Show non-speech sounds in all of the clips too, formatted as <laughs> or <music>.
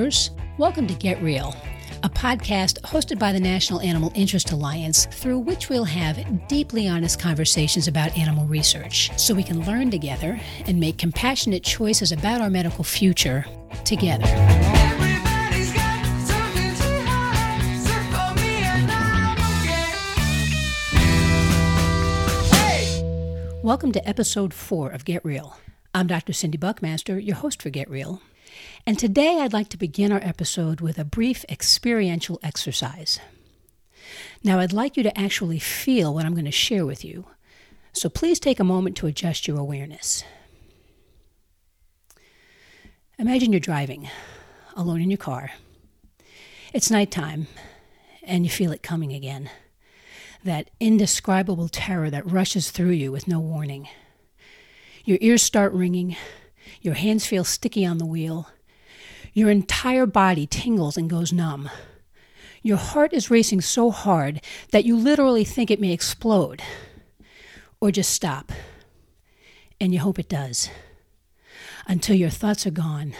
lovers. Welcome to Get Real, a podcast hosted by the National Animal Interest Alliance, through which we'll have deeply honest conversations about animal research so we can learn together and make compassionate choices about our medical future together. Welcome to episode four of Get Real. I'm Dr. Cindy Buckmaster, your host for Get Real. And today I'd like to begin our episode with a brief experiential exercise. Now, I'd like you to actually feel what I'm going to share with you, so please take a moment to adjust your awareness. Imagine you're driving alone in your car. It's nighttime, and you feel it coming again. That indescribable terror that rushes through you with no warning. Your ears start ringing, your hands feel sticky on the wheel, your entire body tingles and goes numb. Your heart is racing so hard that you literally think it may explode or just stop. And you hope it does until your thoughts are gone,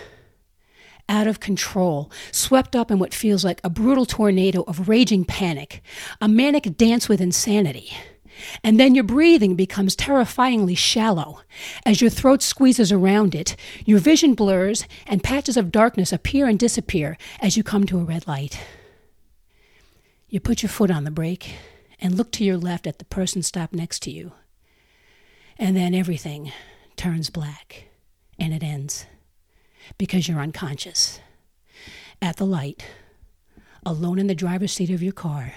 out of control, swept up in what feels like a brutal tornado of raging panic, a manic dance with insanity. And then your breathing becomes terrifyingly shallow. As your throat squeezes around it, your vision blurs and patches of darkness appear and disappear as you come to a red light. You put your foot on the brake and look to your left at the person stopped next to you. And then everything turns black and it ends because you're unconscious. At the light, alone in the driver's seat of your car,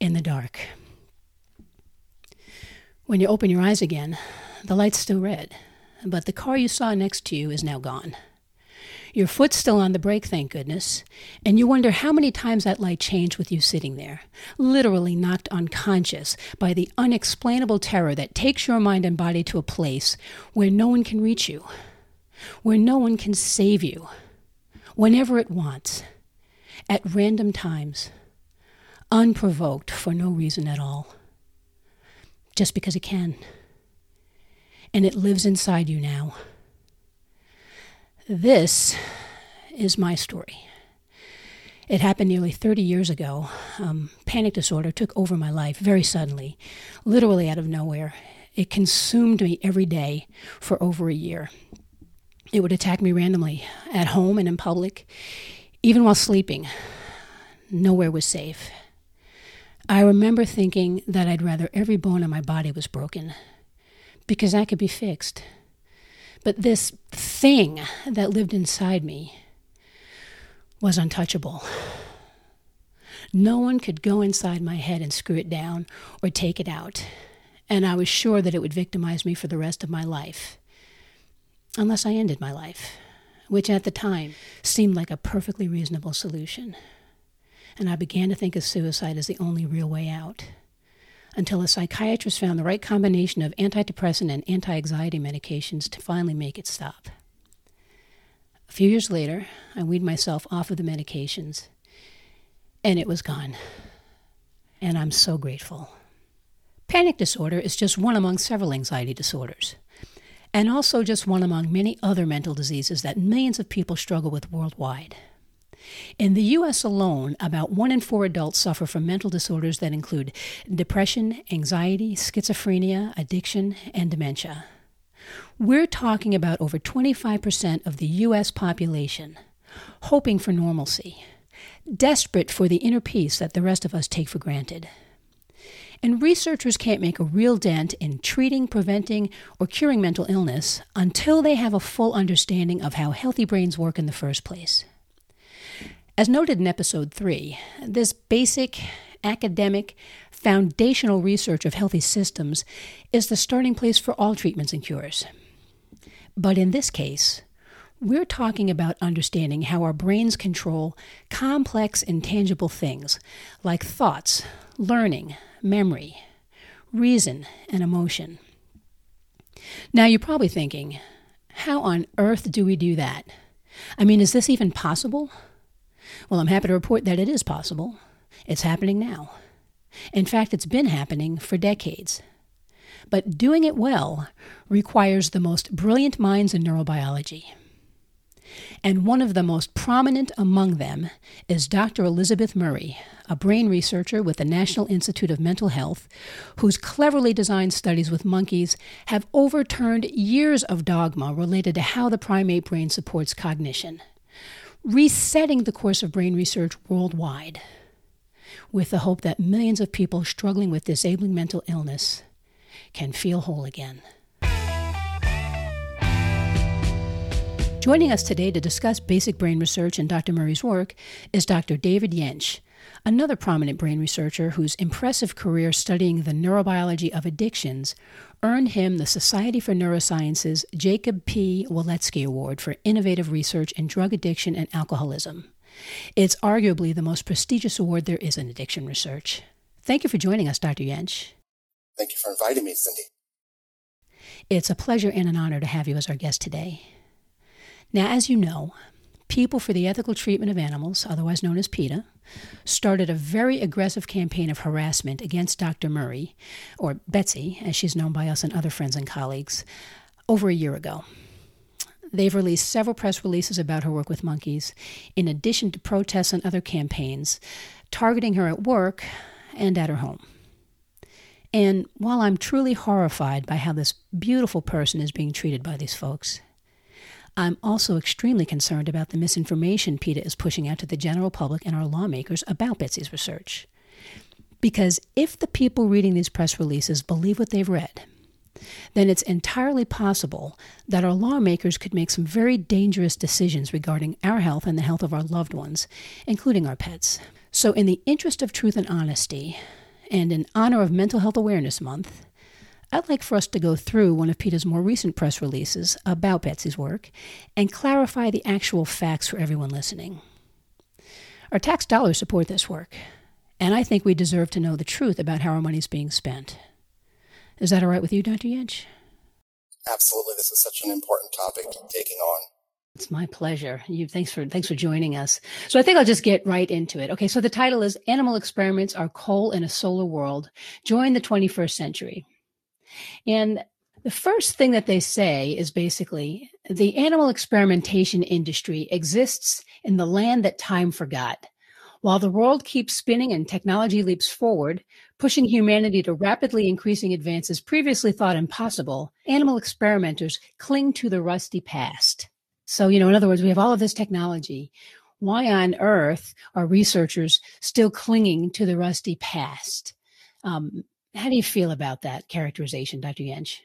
in the dark. When you open your eyes again, the light's still red, but the car you saw next to you is now gone. Your foot's still on the brake, thank goodness, and you wonder how many times that light changed with you sitting there, literally knocked unconscious by the unexplainable terror that takes your mind and body to a place where no one can reach you, where no one can save you, whenever it wants, at random times, unprovoked for no reason at all just because it can. And it lives inside you now. This is my story. It happened nearly 30 years ago. Um, panic disorder took over my life very suddenly, literally out of nowhere. It consumed me every day for over a year. It would attack me randomly, at home and in public, even while sleeping. Nowhere was safe. I remember thinking that I'd rather every bone in my body was broken because that could be fixed. But this thing that lived inside me was untouchable. No one could go inside my head and screw it down or take it out, and I was sure that it would victimize me for the rest of my life, unless I ended my life, which at the time seemed like a perfectly reasonable solution and I began to think of suicide as the only real way out. Until a psychiatrist found the right combination of antidepressant and anti anxiety medications to finally make it stop. A few years later, I weaned myself off of the medications, and it was gone. And I'm so grateful. Panic disorder is just one among several anxiety disorders, and also just one among many other mental diseases that millions of people struggle with worldwide. In the U.S. alone, about one in four adults suffer from mental disorders that include depression, anxiety, schizophrenia, addiction, and dementia. We're talking about over 25% of the U.S. population hoping for normalcy, desperate for the inner peace that the rest of us take for granted. And researchers can't make a real dent in treating, preventing, or curing mental illness until they have a full understanding of how healthy brains work in the first place. As noted in episode 3, this basic academic foundational research of healthy systems is the starting place for all treatments and cures. But in this case, we're talking about understanding how our brains control complex, intangible things like thoughts, learning, memory, reason, and emotion. Now, you're probably thinking, how on earth do we do that? I mean, is this even possible? Well, I'm happy to report that it is possible. It's happening now. In fact, it's been happening for decades. But doing it well requires the most brilliant minds in neurobiology. And one of the most prominent among them is Dr. Elizabeth Murray, a brain researcher with the National Institute of Mental Health, whose cleverly designed studies with monkeys have overturned years of dogma related to how the primate brain supports cognition, resetting the course of brain research worldwide, with the hope that millions of people struggling with disabling mental illness can feel whole again. Joining us today to discuss basic brain research and Dr. Murray's work is Dr. David Jentsch, another prominent brain researcher whose impressive career studying the neurobiology of addictions earned him the Society for Neurosciences Jacob P. Waletzky Award for innovative research in drug addiction and alcoholism. It's arguably the most prestigious award there is in addiction research. Thank you for joining us, Dr. Jentsch. Thank you for inviting me, Cindy. It's a pleasure and an honor to have you as our guest today. Now, as you know, People for the Ethical Treatment of Animals, otherwise known as PETA, started a very aggressive campaign of harassment against Dr. Murray, or Betsy, as she's known by us and other friends and colleagues, over a year ago. They've released several press releases about her work with monkeys, in addition to protests and other campaigns targeting her at work and at her home. And while I'm truly horrified by how this beautiful person is being treated by these folks, I'm also extremely concerned about the misinformation PETA is pushing out to the general public and our lawmakers about Betsy's research. Because if the people reading these press releases believe what they've read, then it's entirely possible that our lawmakers could make some very dangerous decisions regarding our health and the health of our loved ones, including our pets. So, in the interest of truth and honesty, and in honor of Mental Health Awareness Month, I'd like for us to go through one of PETA's more recent press releases about Betsy's work and clarify the actual facts for everyone listening. Our tax dollars support this work, and I think we deserve to know the truth about how our money is being spent. Is that all right with you, Dr. Jentsch? Absolutely. This is such an important topic to be taking on. It's my pleasure. You thanks for thanks for joining us. So I think I'll just get right into it. Okay, so the title is Animal Experiments Are Coal in a Solar World. Join the 21st Century. And the first thing that they say is basically the animal experimentation industry exists in the land that time forgot. While the world keeps spinning and technology leaps forward, pushing humanity to rapidly increasing advances previously thought impossible, animal experimenters cling to the rusty past. So, you know, in other words, we have all of this technology. Why on earth are researchers still clinging to the rusty past? Um, how do you feel about that characterization, Dr. Jentsch?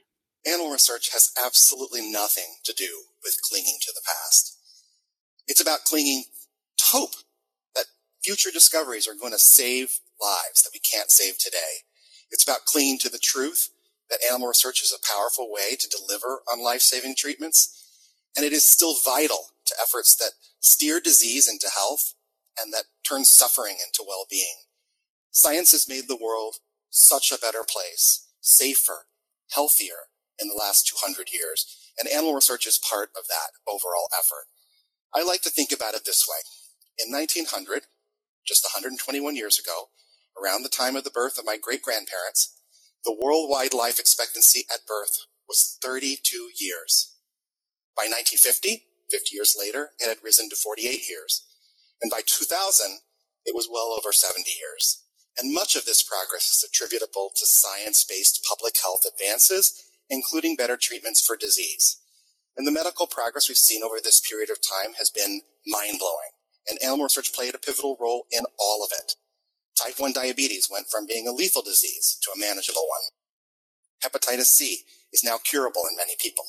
Animal research has absolutely nothing to do with clinging to the past. It's about clinging to hope that future discoveries are going to save lives that we can't save today. It's about clinging to the truth that animal research is a powerful way to deliver on life-saving treatments. And it is still vital to efforts that steer disease into health and that turn suffering into well-being. Science has made the world such a better place, safer, healthier in the last 200 years. And animal research is part of that overall effort. I like to think about it this way. In 1900, just 121 years ago, around the time of the birth of my great grandparents, the worldwide life expectancy at birth was 32 years. By 1950, 50 years later, it had risen to 48 years. And by 2000, it was well over 70 years. And much of this progress is attributable to science-based public health advances, including better treatments for disease. And the medical progress we've seen over this period of time has been mind-blowing. And animal research played a pivotal role in all of it. Type 1 diabetes went from being a lethal disease to a manageable one. Hepatitis C is now curable in many people.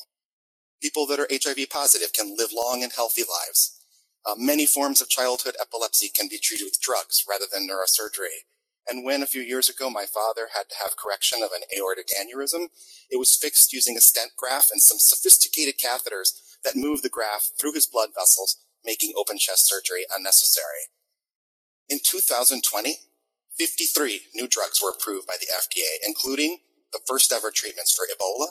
People that are HIV positive can live long and healthy lives. Uh, many forms of childhood epilepsy can be treated with drugs rather than neurosurgery. And when a few years ago my father had to have correction of an aortic aneurysm, it was fixed using a stent graft and some sophisticated catheters that moved the graft through his blood vessels, making open chest surgery unnecessary. In 2020, 53 new drugs were approved by the FDA, including the first ever treatments for Ebola,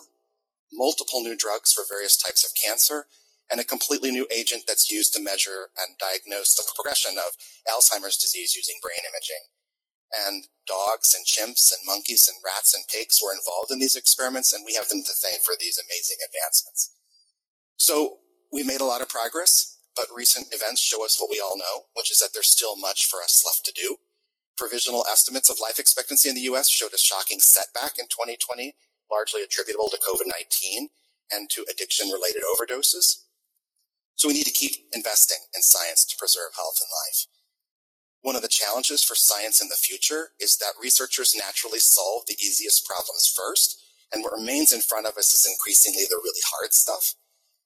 multiple new drugs for various types of cancer, and a completely new agent that's used to measure and diagnose the progression of Alzheimer's disease using brain imaging and dogs and chimps and monkeys and rats and pigs were involved in these experiments, and we have them to thank for these amazing advancements. So we made a lot of progress. but recent events show us what we all know, which is that there's still much for us left to do. Provisional estimates of life expectancy in the US showed a shocking setback in 2020, largely attributable to COVID 19 and to addiction related overdoses. So we need to keep investing in science to preserve health and life. One of the challenges for science in the future is that researchers naturally solve the easiest problems first, and what remains in front of us is increasingly the really hard stuff.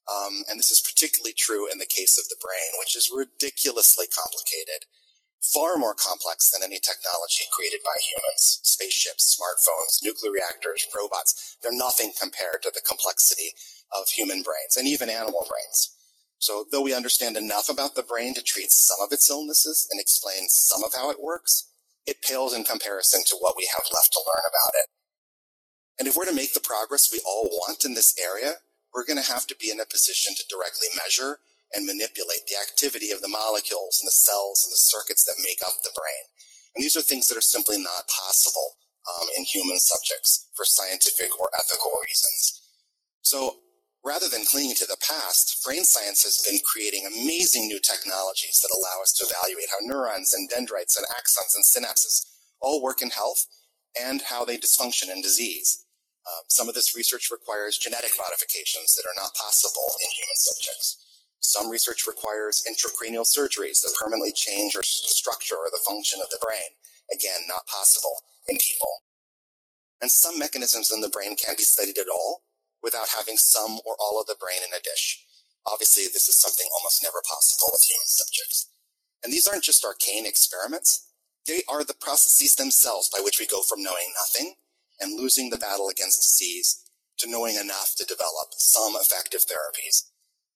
Um, and this is particularly true in the case of the brain, which is ridiculously complicated, far more complex than any technology created by humans. Spaceships, smartphones, nuclear reactors, robots, they're nothing compared to the complexity of human brains and even animal brains. So though we understand enough about the brain to treat some of its illnesses and explain some of how it works, it pales in comparison to what we have left to learn about it. And if we're to make the progress we all want in this area, we're going to have to be in a position to directly measure and manipulate the activity of the molecules and the cells and the circuits that make up the brain. And these are things that are simply not possible um, in human subjects for scientific or ethical reasons. So Rather than clinging to the past, brain science has been creating amazing new technologies that allow us to evaluate how neurons and dendrites and axons and synapses all work in health and how they dysfunction in disease. Uh, some of this research requires genetic modifications that are not possible in human subjects. Some research requires intracranial surgeries that permanently change the structure or the function of the brain. Again, not possible in people. And some mechanisms in the brain can't be studied at all without having some or all of the brain in a dish. Obviously, this is something almost never possible with human subjects. And these aren't just arcane experiments. They are the processes themselves by which we go from knowing nothing and losing the battle against disease to knowing enough to develop some effective therapies.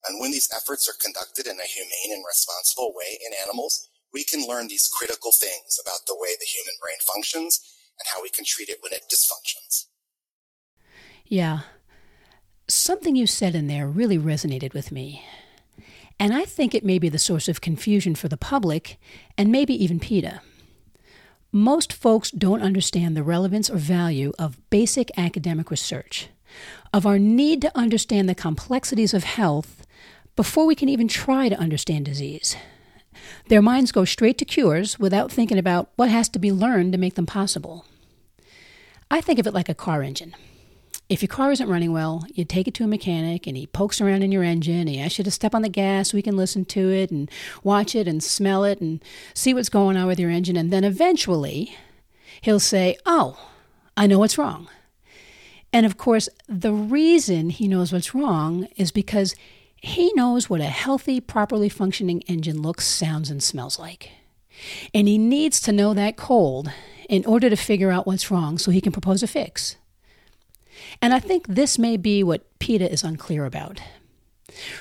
And when these efforts are conducted in a humane and responsible way in animals, we can learn these critical things about the way the human brain functions and how we can treat it when it dysfunctions. Yeah, Something you said in there really resonated with me. And I think it may be the source of confusion for the public and maybe even PETA. Most folks don't understand the relevance or value of basic academic research, of our need to understand the complexities of health before we can even try to understand disease. Their minds go straight to cures without thinking about what has to be learned to make them possible. I think of it like a car engine. If your car isn't running well, you take it to a mechanic and he pokes around in your engine. He asks you to step on the gas so we can listen to it and watch it and smell it and see what's going on with your engine. And then eventually he'll say, Oh, I know what's wrong. And of course, the reason he knows what's wrong is because he knows what a healthy, properly functioning engine looks, sounds, and smells like. And he needs to know that cold in order to figure out what's wrong so he can propose a fix. And I think this may be what PETA is unclear about.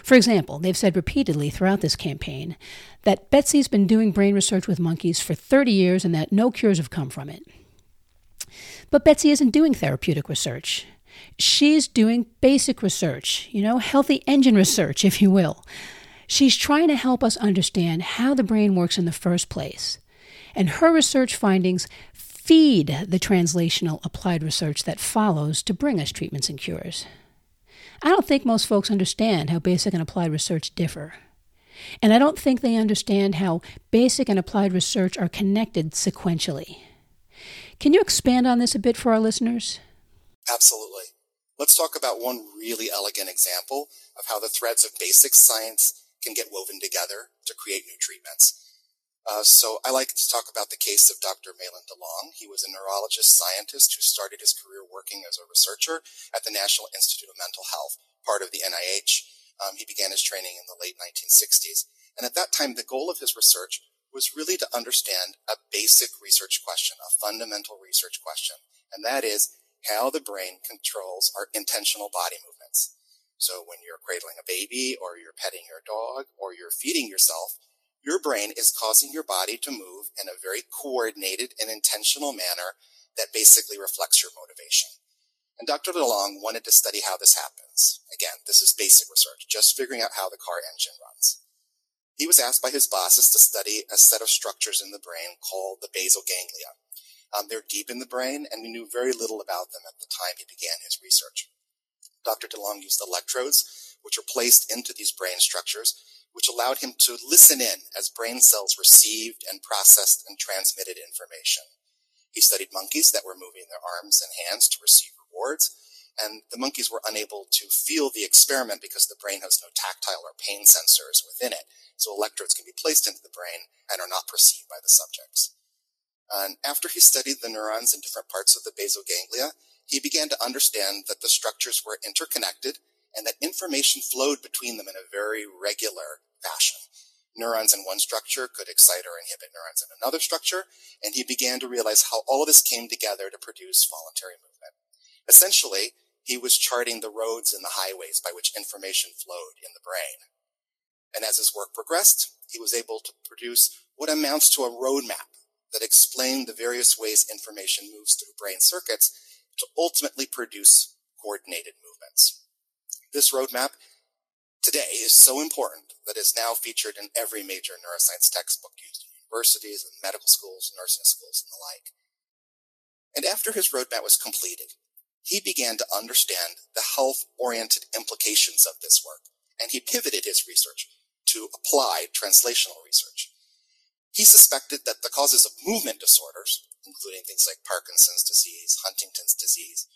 For example, they've said repeatedly throughout this campaign that Betsy's been doing brain research with monkeys for 30 years and that no cures have come from it. But Betsy isn't doing therapeutic research. She's doing basic research, you know, healthy engine research, if you will. She's trying to help us understand how the brain works in the first place. And her research findings feed the translational applied research that follows to bring us treatments and cures. I don't think most folks understand how basic and applied research differ. And I don't think they understand how basic and applied research are connected sequentially. Can you expand on this a bit for our listeners? Absolutely. Let's talk about one really elegant example of how the threads of basic science can get woven together to create new treatments. Uh, so I like to talk about the case of Dr. Mahlon DeLong. He was a neurologist scientist who started his career working as a researcher at the National Institute of Mental Health, part of the NIH. Um, he began his training in the late 1960s. And at that time, the goal of his research was really to understand a basic research question, a fundamental research question. And that is how the brain controls our intentional body movements. So when you're cradling a baby or you're petting your dog or you're feeding yourself, your brain is causing your body to move in a very coordinated and intentional manner that basically reflects your motivation. And Dr. DeLong wanted to study how this happens. Again, this is basic research, just figuring out how the car engine runs. He was asked by his bosses to study a set of structures in the brain called the basal ganglia. Um, they're deep in the brain, and we knew very little about them at the time he began his research. Dr. DeLong used electrodes, which were placed into these brain structures which allowed him to listen in as brain cells received and processed and transmitted information. He studied monkeys that were moving their arms and hands to receive rewards, and the monkeys were unable to feel the experiment because the brain has no tactile or pain sensors within it. So electrodes can be placed into the brain and are not perceived by the subjects. And after he studied the neurons in different parts of the basal ganglia, he began to understand that the structures were interconnected and that information flowed between them in a very regular fashion. Neurons in one structure could excite or inhibit neurons in another structure, and he began to realize how all of this came together to produce voluntary movement. Essentially, he was charting the roads and the highways by which information flowed in the brain. And as his work progressed, he was able to produce what amounts to a roadmap that explained the various ways information moves through brain circuits to ultimately produce coordinated movements. This roadmap today is so important that it's now featured in every major neuroscience textbook used in universities and medical schools, nursing schools, and the like. And after his roadmap was completed, he began to understand the health oriented implications of this work, and he pivoted his research to applied translational research. He suspected that the causes of movement disorders, including things like Parkinson's disease, Huntington's disease,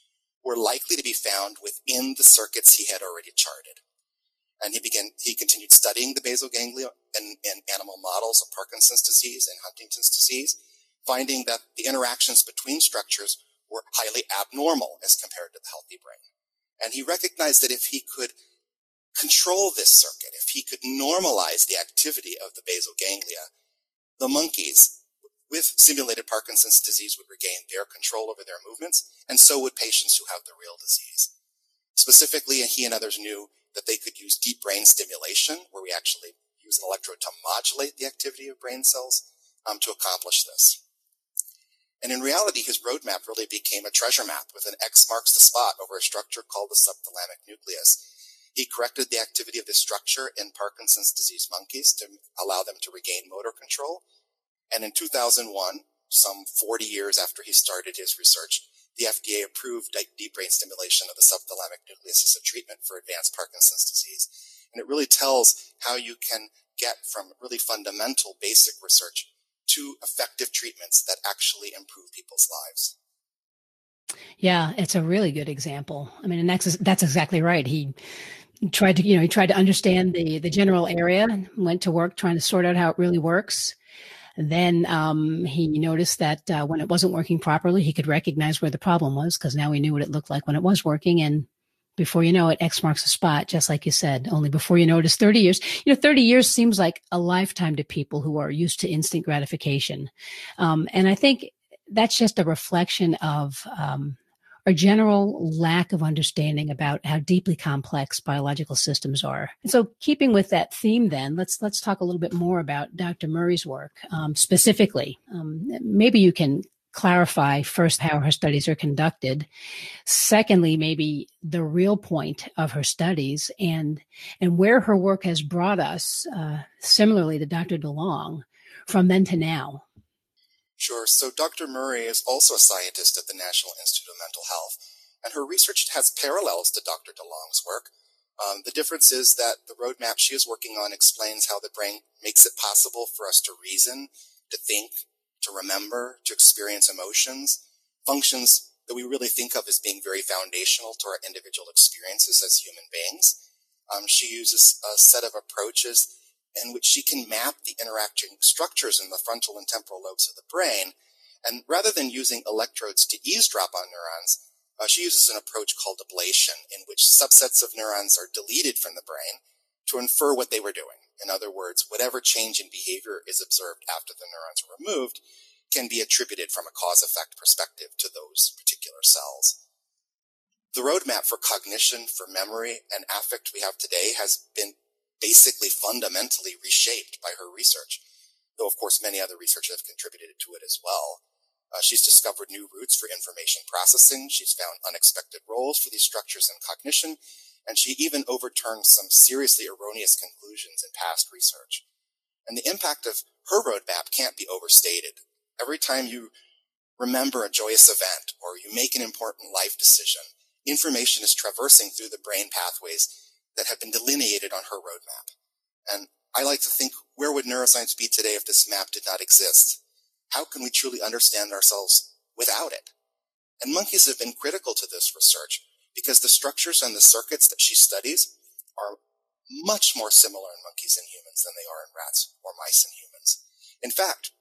were likely to be found within the circuits he had already charted. And he began, he continued studying the basal ganglia in, in animal models of Parkinson's disease and Huntington's disease, finding that the interactions between structures were highly abnormal as compared to the healthy brain. And he recognized that if he could control this circuit, if he could normalize the activity of the basal ganglia, the monkeys with simulated Parkinson's disease would regain their control over their movements, and so would patients who have the real disease. Specifically, he and others knew that they could use deep brain stimulation, where we actually use an electrode to modulate the activity of brain cells, um, to accomplish this. And in reality, his roadmap really became a treasure map with an X marks the spot over a structure called the subthalamic nucleus. He corrected the activity of this structure in Parkinson's disease monkeys to allow them to regain motor control. And in 2001, some 40 years after he started his research, the FDA approved deep brain stimulation of the subthalamic nucleus as a treatment for advanced Parkinson's disease. And it really tells how you can get from really fundamental basic research to effective treatments that actually improve people's lives. Yeah, it's a really good example. I mean, and that's that's exactly right. He tried to, you know, he tried to understand the the general area, went to work trying to sort out how it really works. Then um, he noticed that uh, when it wasn't working properly, he could recognize where the problem was because now he knew what it looked like when it was working, and before you know it, X marks the spot, just like you said. Only before you know it is 30 years. You know, 30 years seems like a lifetime to people who are used to instant gratification. Um, and I think that's just a reflection of um, our general lack of understanding about how deeply complex biological systems are. And so, keeping with that theme, then let's let's talk a little bit more about Dr. Murray's work um, specifically. Um, maybe you can clarify first how her studies are conducted secondly maybe the real point of her studies and and where her work has brought us uh, similarly to dr delong from then to now sure so dr murray is also a scientist at the national institute of mental health and her research has parallels to dr delong's work um, the difference is that the roadmap she is working on explains how the brain makes it possible for us to reason to think to remember, to experience emotions, functions that we really think of as being very foundational to our individual experiences as human beings. Um, she uses a set of approaches in which she can map the interacting structures in the frontal and temporal lobes of the brain. And rather than using electrodes to eavesdrop on neurons, uh, she uses an approach called ablation, in which subsets of neurons are deleted from the brain to infer what they were doing. In other words, whatever change in behavior is observed after the neurons are removed can be attributed from a cause effect perspective to those particular cells. The roadmap for cognition, for memory, and affect we have today has been basically fundamentally reshaped by her research, though of course many other researchers have contributed to it as well. Uh, she's discovered new routes for information processing. She's found unexpected roles for these structures in cognition, and she even overturned some seriously erroneous conclusions in past research. And the impact of her roadmap can't be overstated. Every time you remember a joyous event or you make an important life decision, information is traversing through the brain pathways that have been delineated on her roadmap. And I like to think, where would neuroscience be today if this map did not exist? How can we truly understand ourselves without it? And monkeys have been critical to this research because the structures and the circuits that she studies are much more similar in monkeys and humans than they are in rats or mice and humans. In fact,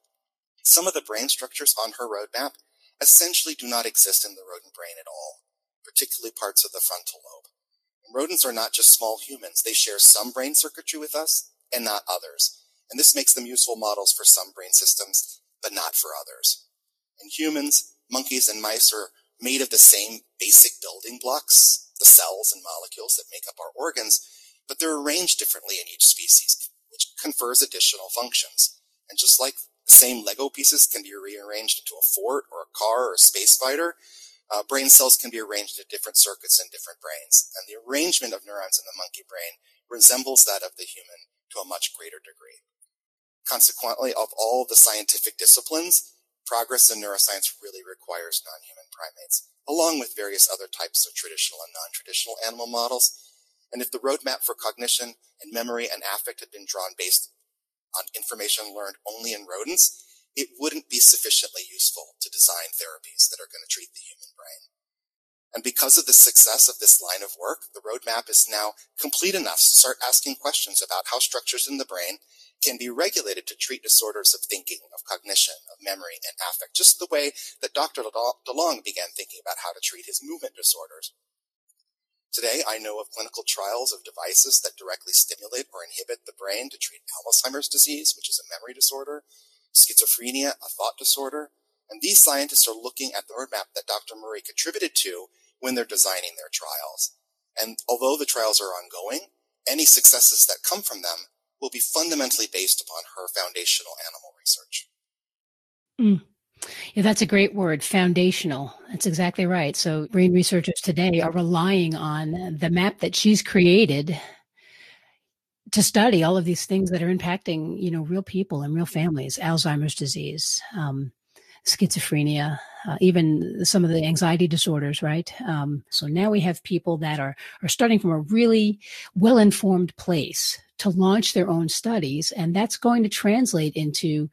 some of the brain structures on her roadmap essentially do not exist in the rodent brain at all, particularly parts of the frontal lobe. Rodents are not just small humans. They share some brain circuitry with us and not others. And this makes them useful models for some brain systems, but not for others. In humans, monkeys and mice are made of the same basic building blocks, the cells and molecules that make up our organs, but they're arranged differently in each species, which confers additional functions. And just like the same Lego pieces can be rearranged into a fort or a car or a space fighter, uh, brain cells can be arranged into different circuits in different brains. And the arrangement of neurons in the monkey brain resembles that of the human to a much greater degree. Consequently, of all the scientific disciplines, progress in neuroscience really requires non-human primates, along with various other types of traditional and non-traditional animal models. And if the roadmap for cognition and memory and affect had been drawn based on information learned only in rodents, it wouldn't be sufficiently useful to design therapies that are going to treat the human brain. And because of the success of this line of work, the roadmap is now complete enough to start asking questions about how structures in the brain can be regulated to treat disorders of thinking, of cognition, of memory, and affect, just the way that Dr. DeLong began thinking about how to treat his movement disorders. Today, I know of clinical trials of devices that directly stimulate or inhibit the brain to treat Alzheimer's disease, which is a memory disorder, schizophrenia, a thought disorder, and these scientists are looking at the roadmap that Dr. Murray contributed to when they're designing their trials. And although the trials are ongoing, any successes that come from them will be fundamentally based upon her foundational animal research. Mm. Yeah, that's a great word, foundational. That's exactly right. So brain researchers today are relying on the map that she's created to study all of these things that are impacting, you know, real people and real families, Alzheimer's disease, um, schizophrenia, uh, even some of the anxiety disorders, right? Um, so now we have people that are are starting from a really well informed place to launch their own studies, and that's going to translate into,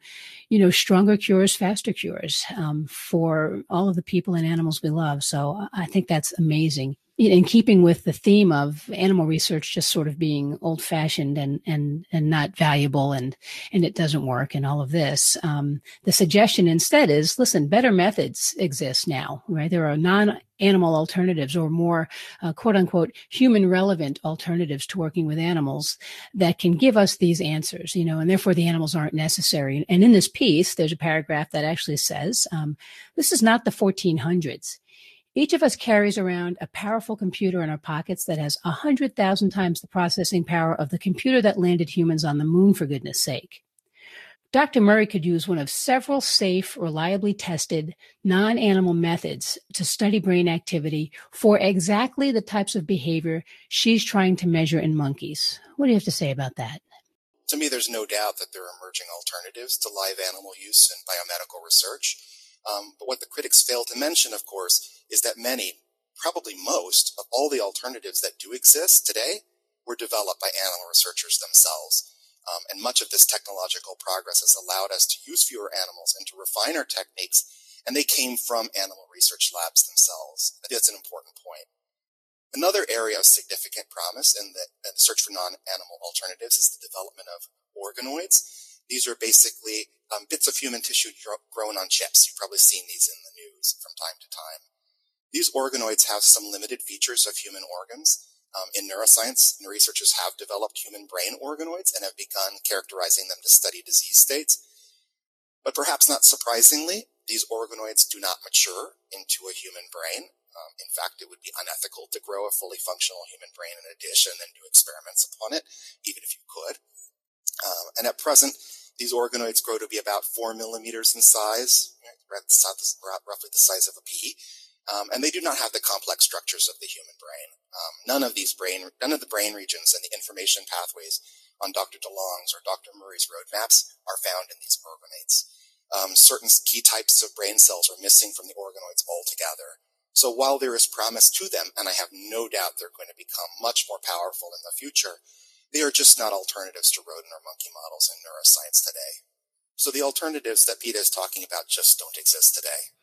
you know, stronger cures, faster cures um, for all of the people and animals we love. So I think that's amazing in keeping with the theme of animal research just sort of being old fashioned and and and not valuable and and it doesn't work and all of this um, the suggestion instead is listen better methods exist now right? There are non animal alternatives or more uh, quote unquote human relevant alternatives to working with animals that can give us these answers you know and therefore the animals aren't necessary. And in this piece there's a paragraph that actually says um, this is not the 1400s each of us carries around a powerful computer in our pockets that has 100,000 times the processing power of the computer that landed humans on the moon, for goodness sake. Dr. Murray could use one of several safe, reliably tested, non animal methods to study brain activity for exactly the types of behavior she's trying to measure in monkeys. What do you have to say about that? To me, there's no doubt that there are emerging alternatives to live animal use in biomedical research. Um, but what the critics fail to mention, of course, is that many, probably most, of all the alternatives that do exist today were developed by animal researchers themselves. Um, and much of this technological progress has allowed us to use fewer animals and to refine our techniques, and they came from animal research labs themselves. That's an important point. Another area of significant promise in the, in the search for non-animal alternatives is the development of organoids. These are basically um, bits of human tissue grown on chips. You've probably seen these in the news from time to time. These organoids have some limited features of human organs. Um, in neuroscience, researchers have developed human brain organoids and have begun characterizing them to study disease states. But perhaps not surprisingly, these organoids do not mature into a human brain. Um, in fact, it would be unethical to grow a fully functional human brain in a dish and then do experiments upon it, even if you could. Um, and at present, these organoids grow to be about four millimeters in size, roughly the size of a pea, um, and they do not have the complex structures of the human brain. Um, none of these brain, none of the brain regions and the information pathways on Dr. DeLong's or Dr. Murray's roadmaps are found in these organoids. Um, certain key types of brain cells are missing from the organoids altogether. So while there is promise to them, and I have no doubt they're going to become much more powerful in the future, They are just not alternatives to rodent or monkey models in neuroscience today. So the alternatives that PETA is talking about just don't exist today.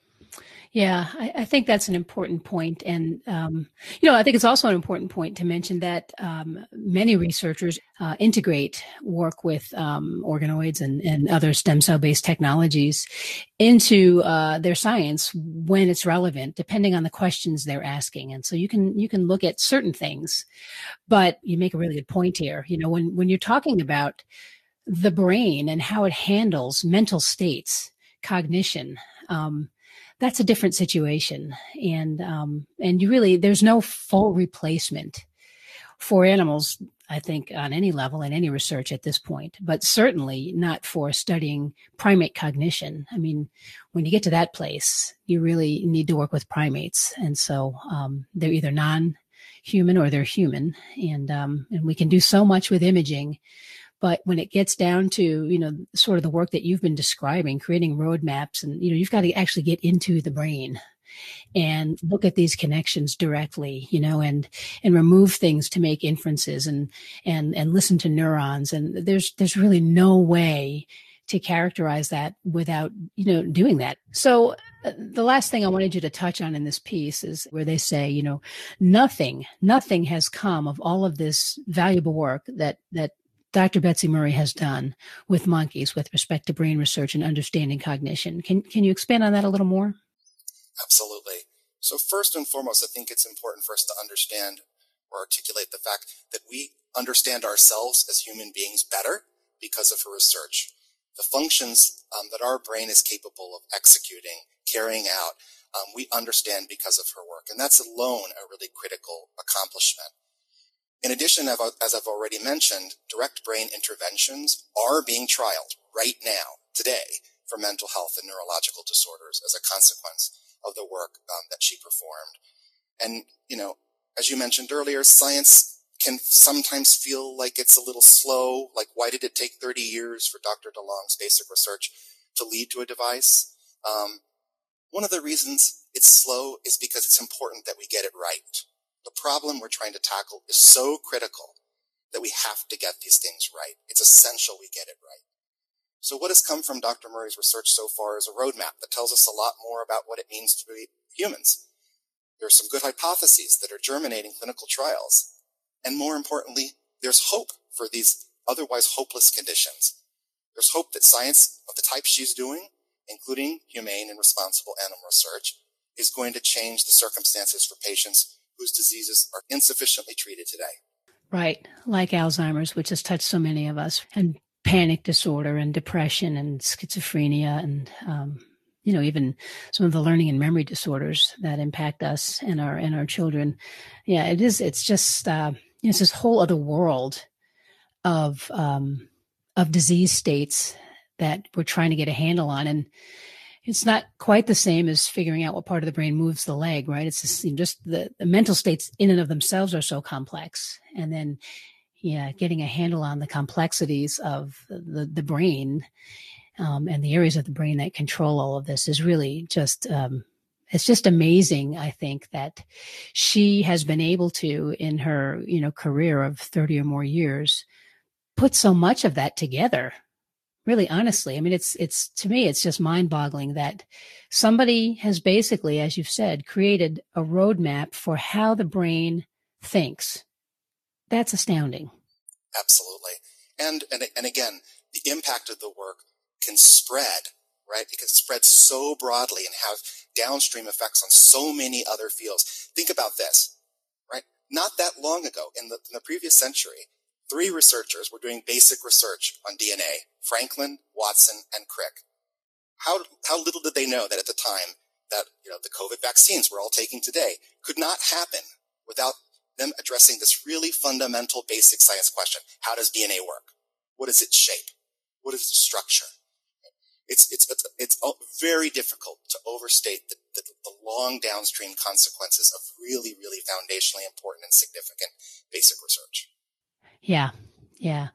Yeah, I, I, think that's an important point, and um, you know, I think it's also an important point to mention that um, many researchers uh, integrate work with um, organoids and, and, other stem cell based technologies into uh, their science when it's relevant, depending on the questions they're asking. And so you can you can look at certain things, but you make a really good point here. You know, when when you're talking about the brain and how it handles mental states, cognition. Um, that's a different situation. And, um, and you really, there's no full replacement for animals, I think, on any level in any research at this point, but certainly not for studying primate cognition. I mean, when you get to that place, you really need to work with primates. And so, um, they're either non human or they're human. And, um, and we can do so much with imaging but when it gets down to, you know, sort of the work that you've been describing, creating roadmaps and, you know, you've got to actually get into the brain and look at these connections directly, you know, and, and remove things to make inferences and, and, and listen to neurons. And there's, there's really no way to characterize that without, you know, doing that. So uh, the last thing I wanted you to touch on in this piece is where they say, you know, nothing, nothing has come of all of this valuable work that, that Dr. Betsy Murray has done with monkeys with respect to brain research and understanding cognition. Can, can you expand on that a little more? Absolutely. So, first and foremost, I think it's important for us to understand or articulate the fact that we understand ourselves as human beings better because of her research. The functions um, that our brain is capable of executing, carrying out, um, we understand because of her work. And that's alone a really critical accomplishment. In addition, as I've already mentioned, direct brain interventions are being trialed right now, today, for mental health and neurological disorders as a consequence of the work um, that she performed. And, you know, as you mentioned earlier, science can sometimes feel like it's a little slow. Like, why did it take 30 years for Dr. DeLong's basic research to lead to a device? Um, one of the reasons it's slow is because it's important that we get it right. The problem we're trying to tackle is so critical that we have to get these things right. It's essential we get it right. So what has come from Dr. Murray's research so far is a roadmap that tells us a lot more about what it means to be humans. There are some good hypotheses that are germinating clinical trials. And more importantly, there's hope for these otherwise hopeless conditions. There's hope that science of the type she's doing, including humane and responsible animal research, is going to change the circumstances for patients whose diseases are insufficiently treated today. Right, like Alzheimer's, which has touched so many of us, and panic disorder and depression and schizophrenia and um, you know even some of the learning and memory disorders that impact us and our and our children. Yeah it is it's just uh, it's this whole other world of um, of disease states that we're trying to get a handle on. And it's not quite the same as figuring out what part of the brain moves the leg, right? It's just, you know, just the, the mental states in and of themselves are so complex. And then, yeah, getting a handle on the complexities of the, the brain um, and the areas of the brain that control all of this is really just, um, it's just amazing, I think, that she has been able to, in her, you know, career of 30 or more years, put so much of that together really honestly i mean it's it's to me it's just mind boggling that somebody has basically as you've said created a roadmap for how the brain thinks. That's astounding. Absolutely. And and, and again the impact of the work can spread right? It can spread so broadly and have downstream effects on so many other fields. Think about this right? Not that long ago in the, in the previous century Three researchers were doing basic research on DNA, Franklin, Watson, and Crick. How, how little did they know that at the time that, you know, the COVID vaccines we're all taking today could not happen without them addressing this really fundamental basic science question. How does DNA work? What is its shape? What is the structure? It's, it's, it's, it's very difficult to overstate the, the, the long downstream consequences of really, really foundationally important and significant basic research. Yeah. Yeah.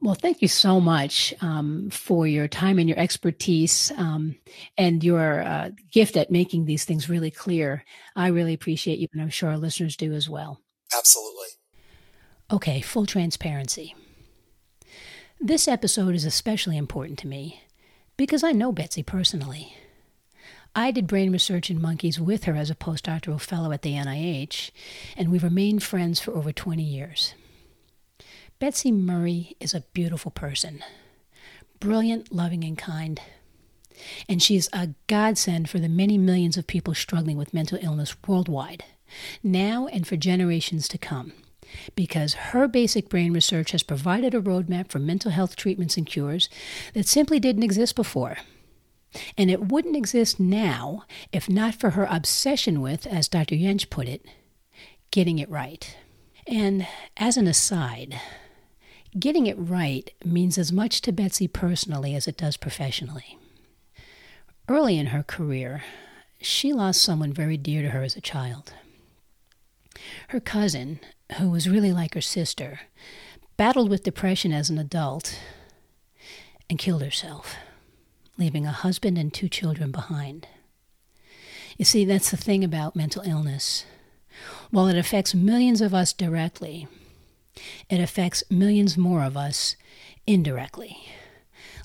Well, thank you so much um, for your time and your expertise um, and your uh, gift at making these things really clear. I really appreciate you, and I'm sure our listeners do as well. Absolutely. Okay, full transparency. This episode is especially important to me because I know Betsy personally. I did brain research in monkeys with her as a postdoctoral fellow at the NIH, and we've remained friends for over 20 years. Betsy Murray is a beautiful person, brilliant, loving, and kind. And she is a godsend for the many millions of people struggling with mental illness worldwide, now and for generations to come because her basic brain research has provided a roadmap for mental health treatments and cures that simply didn't exist before. And it wouldn't exist now if not for her obsession with, as Dr. Jentsch put it, getting it right. And as an aside, getting it right means as much to Betsy personally as it does professionally. Early in her career, she lost someone very dear to her as a child. Her cousin, who was really like her sister, battled with depression as an adult and killed herself leaving a husband and two children behind. You see, that's the thing about mental illness. While it affects millions of us directly, it affects millions more of us indirectly,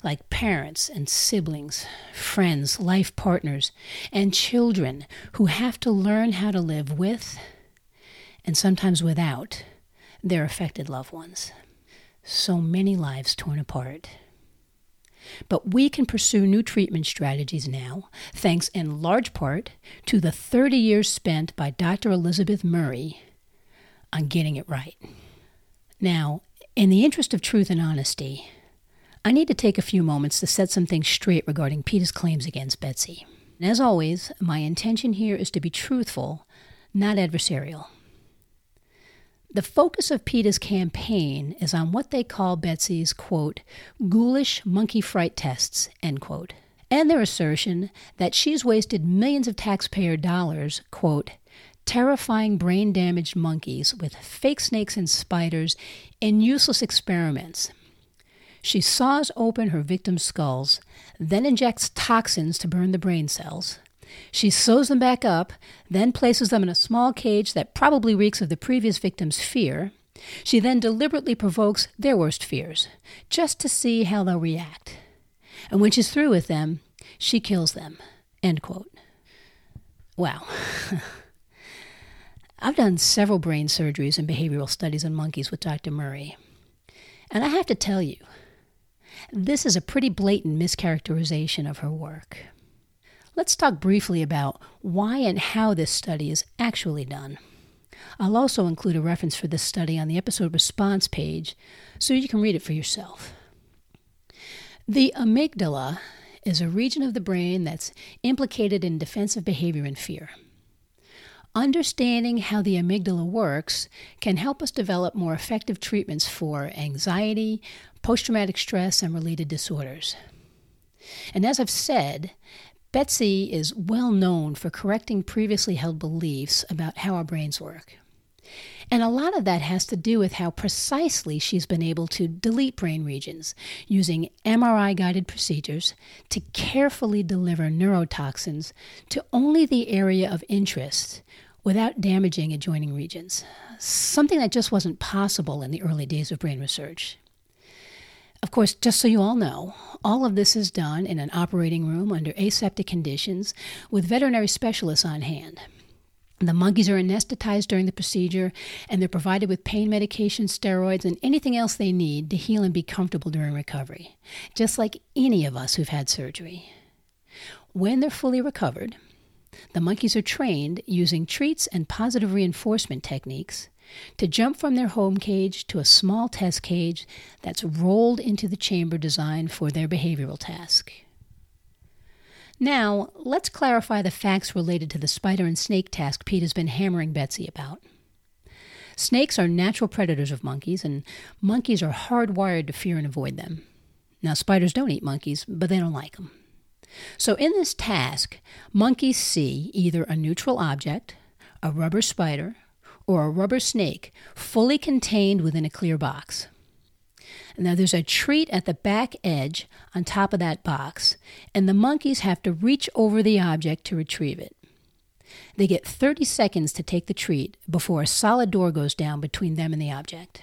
like parents and siblings, friends, life partners, and children who have to learn how to live with, and sometimes without, their affected loved ones. So many lives torn apart. But we can pursue new treatment strategies now, thanks in large part to the 30 years spent by Dr. Elizabeth Murray on getting it right. Now, in the interest of truth and honesty, I need to take a few moments to set some things straight regarding PETA's claims against Betsy. And as always, my intention here is to be truthful, not adversarial. The focus of PETA's campaign is on what they call Betsy's, quote, ghoulish monkey fright tests, end quote, and their assertion that she's wasted millions of taxpayer dollars, quote, terrifying brain damaged monkeys with fake snakes and spiders in useless experiments. She saws open her victims' skulls, then injects toxins to burn the brain cells, she sews them back up, then places them in a small cage that probably reeks of the previous victim's fear. She then deliberately provokes their worst fears, just to see how they'll react. And when she's through with them, she kills them. End quote. Wow. <laughs> I've done several brain surgeries and behavioral studies on monkeys with Dr. Murray. And I have to tell you, this is a pretty blatant mischaracterization of her work. Let's talk briefly about why and how this study is actually done. I'll also include a reference for this study on the episode response page so you can read it for yourself. The amygdala is a region of the brain that's implicated in defensive behavior and fear. Understanding how the amygdala works can help us develop more effective treatments for anxiety, post traumatic stress, and related disorders. And as I've said, Betsy is well known for correcting previously held beliefs about how our brains work. And a lot of that has to do with how precisely she's been able to delete brain regions using MRI guided procedures to carefully deliver neurotoxins to only the area of interest without damaging adjoining regions, something that just wasn't possible in the early days of brain research. Of course, just so you all know, all of this is done in an operating room under aseptic conditions with veterinary specialists on hand. The monkeys are anesthetized during the procedure and they're provided with pain medication, steroids, and anything else they need to heal and be comfortable during recovery, just like any of us who've had surgery. When they're fully recovered, the monkeys are trained using treats and positive reinforcement techniques to jump from their home cage to a small test cage that's rolled into the chamber designed for their behavioral task. Now, let's clarify the facts related to the spider and snake task PETA has been hammering Betsy about. Snakes are natural predators of monkeys, and monkeys are hardwired to fear and avoid them. Now, spiders don't eat monkeys, but they don't like them. So, in this task, monkeys see either a neutral object, a rubber spider, or a rubber snake fully contained within a clear box. Now there's a treat at the back edge on top of that box, and the monkeys have to reach over the object to retrieve it. They get 30 seconds to take the treat before a solid door goes down between them and the object.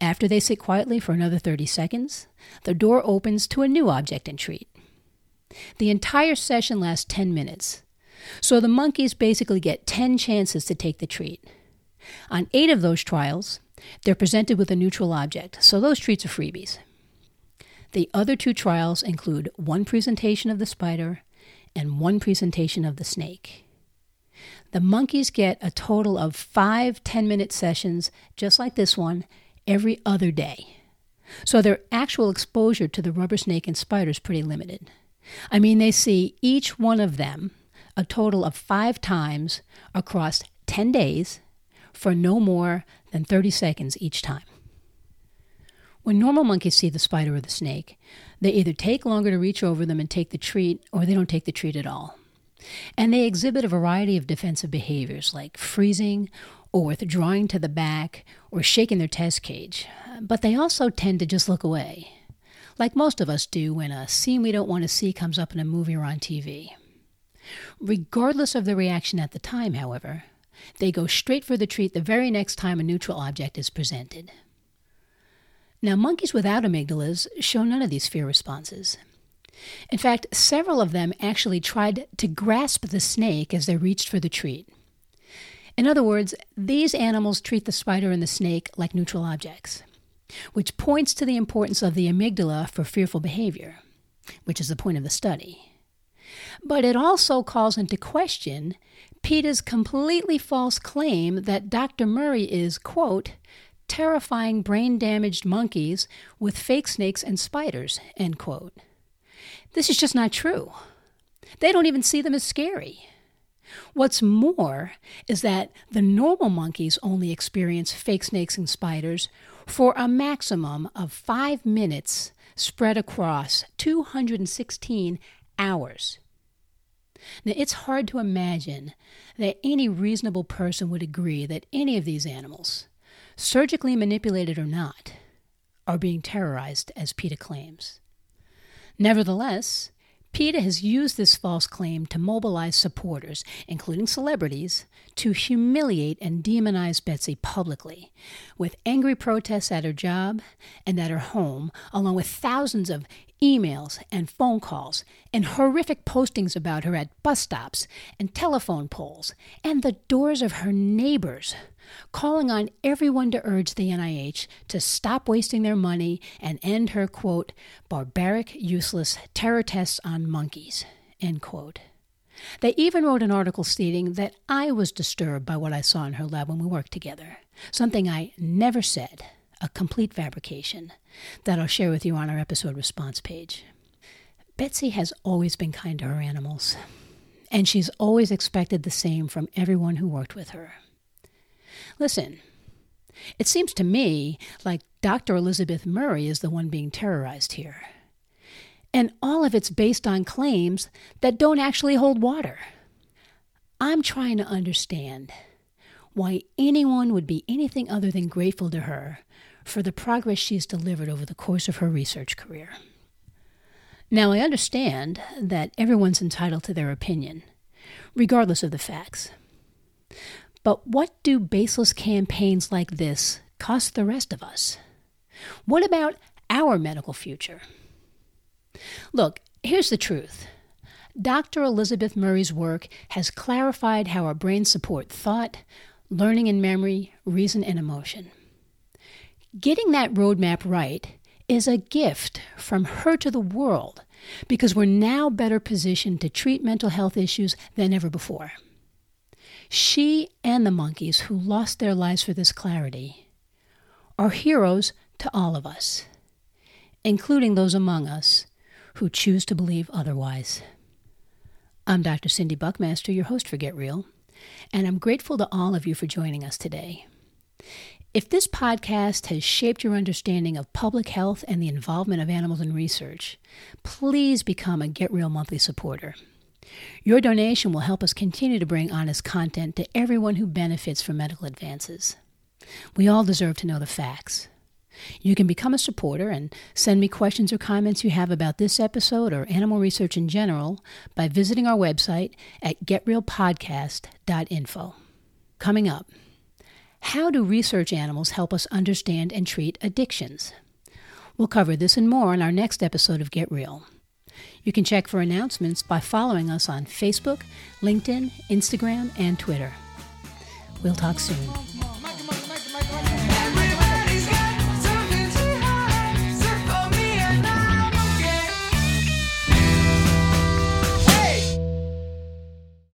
After they sit quietly for another 30 seconds, the door opens to a new object and treat. The entire session lasts 10 minutes, so the monkeys basically get 10 chances to take the treat. On eight of those trials, they're presented with a neutral object, so those treats are freebies. The other two trials include one presentation of the spider and one presentation of the snake. The monkeys get a total of five 10 minute sessions, just like this one, every other day. So their actual exposure to the rubber snake and spider is pretty limited. I mean, they see each one of them a total of five times across 10 days for no more than 30 seconds each time. When normal monkeys see the spider or the snake, they either take longer to reach over them and take the treat, or they don't take the treat at all. And they exhibit a variety of defensive behaviors like freezing or withdrawing to the back or shaking their test cage. But they also tend to just look away, like most of us do when a scene we don't want to see comes up in a movie or on TV. Regardless of the reaction at the time, however, they go straight for the treat the very next time a neutral object is presented. Now, monkeys without amygdalas show none of these fear responses. In fact, several of them actually tried to grasp the snake as they reached for the treat. In other words, these animals treat the spider and the snake like neutral objects, which points to the importance of the amygdala for fearful behavior, which is the point of the study. But it also calls into question PETA's completely false claim that Dr. Murray is, quote, terrifying brain damaged monkeys with fake snakes and spiders, end quote. This is just not true. They don't even see them as scary. What's more is that the normal monkeys only experience fake snakes and spiders for a maximum of five minutes spread across 216 hours. Now, it's hard to imagine that any reasonable person would agree that any of these animals, surgically manipulated or not, are being terrorized, as PETA claims. Nevertheless, PETA has used this false claim to mobilize supporters, including celebrities, to humiliate and demonize Betsy publicly, with angry protests at her job and at her home, along with thousands of emails and phone calls and horrific postings about her at bus stops and telephone poles and the doors of her neighbors calling on everyone to urge the NIH to stop wasting their money and end her, quote, barbaric, useless terror tests on monkeys, end quote. They even wrote an article stating that I was disturbed by what I saw in her lab when we worked together, something I never said, a complete fabrication, that I'll share with you on our episode response page. Betsy has always been kind to her animals, and she's always expected the same from everyone who worked with her. Listen, it seems to me like Dr. Elizabeth Murray is the one being terrorized here. And all of it's based on claims that don't actually hold water. I'm trying to understand why anyone would be anything other than grateful to her for the progress she's delivered over the course of her research career. Now, I understand that everyone's entitled to their opinion, regardless of the facts. But what do baseless campaigns like this cost the rest of us? What about our medical future? Look, here's the truth. Dr. Elizabeth Murray's work has clarified how our brains support thought, learning and memory, reason and emotion. Getting that roadmap right is a gift from her to the world because we're now better positioned to treat mental health issues than ever before. She and the monkeys who lost their lives for this clarity are heroes to all of us, including those among us who choose to believe otherwise. I'm Dr. Cindy Buckmaster, your host for Get Real, and I'm grateful to all of you for joining us today. If this podcast has shaped your understanding of public health and the involvement of animals in research, please become a Get Real monthly supporter. Your donation will help us continue to bring honest content to everyone who benefits from medical advances. We all deserve to know the facts. You can become a supporter and send me questions or comments you have about this episode or animal research in general by visiting our website at getrealpodcast.info. Coming up, How do research animals help us understand and treat addictions? We'll cover this and more in our next episode of Get Real. You can check for announcements by following us on Facebook, LinkedIn, Instagram, and Twitter. We'll talk soon.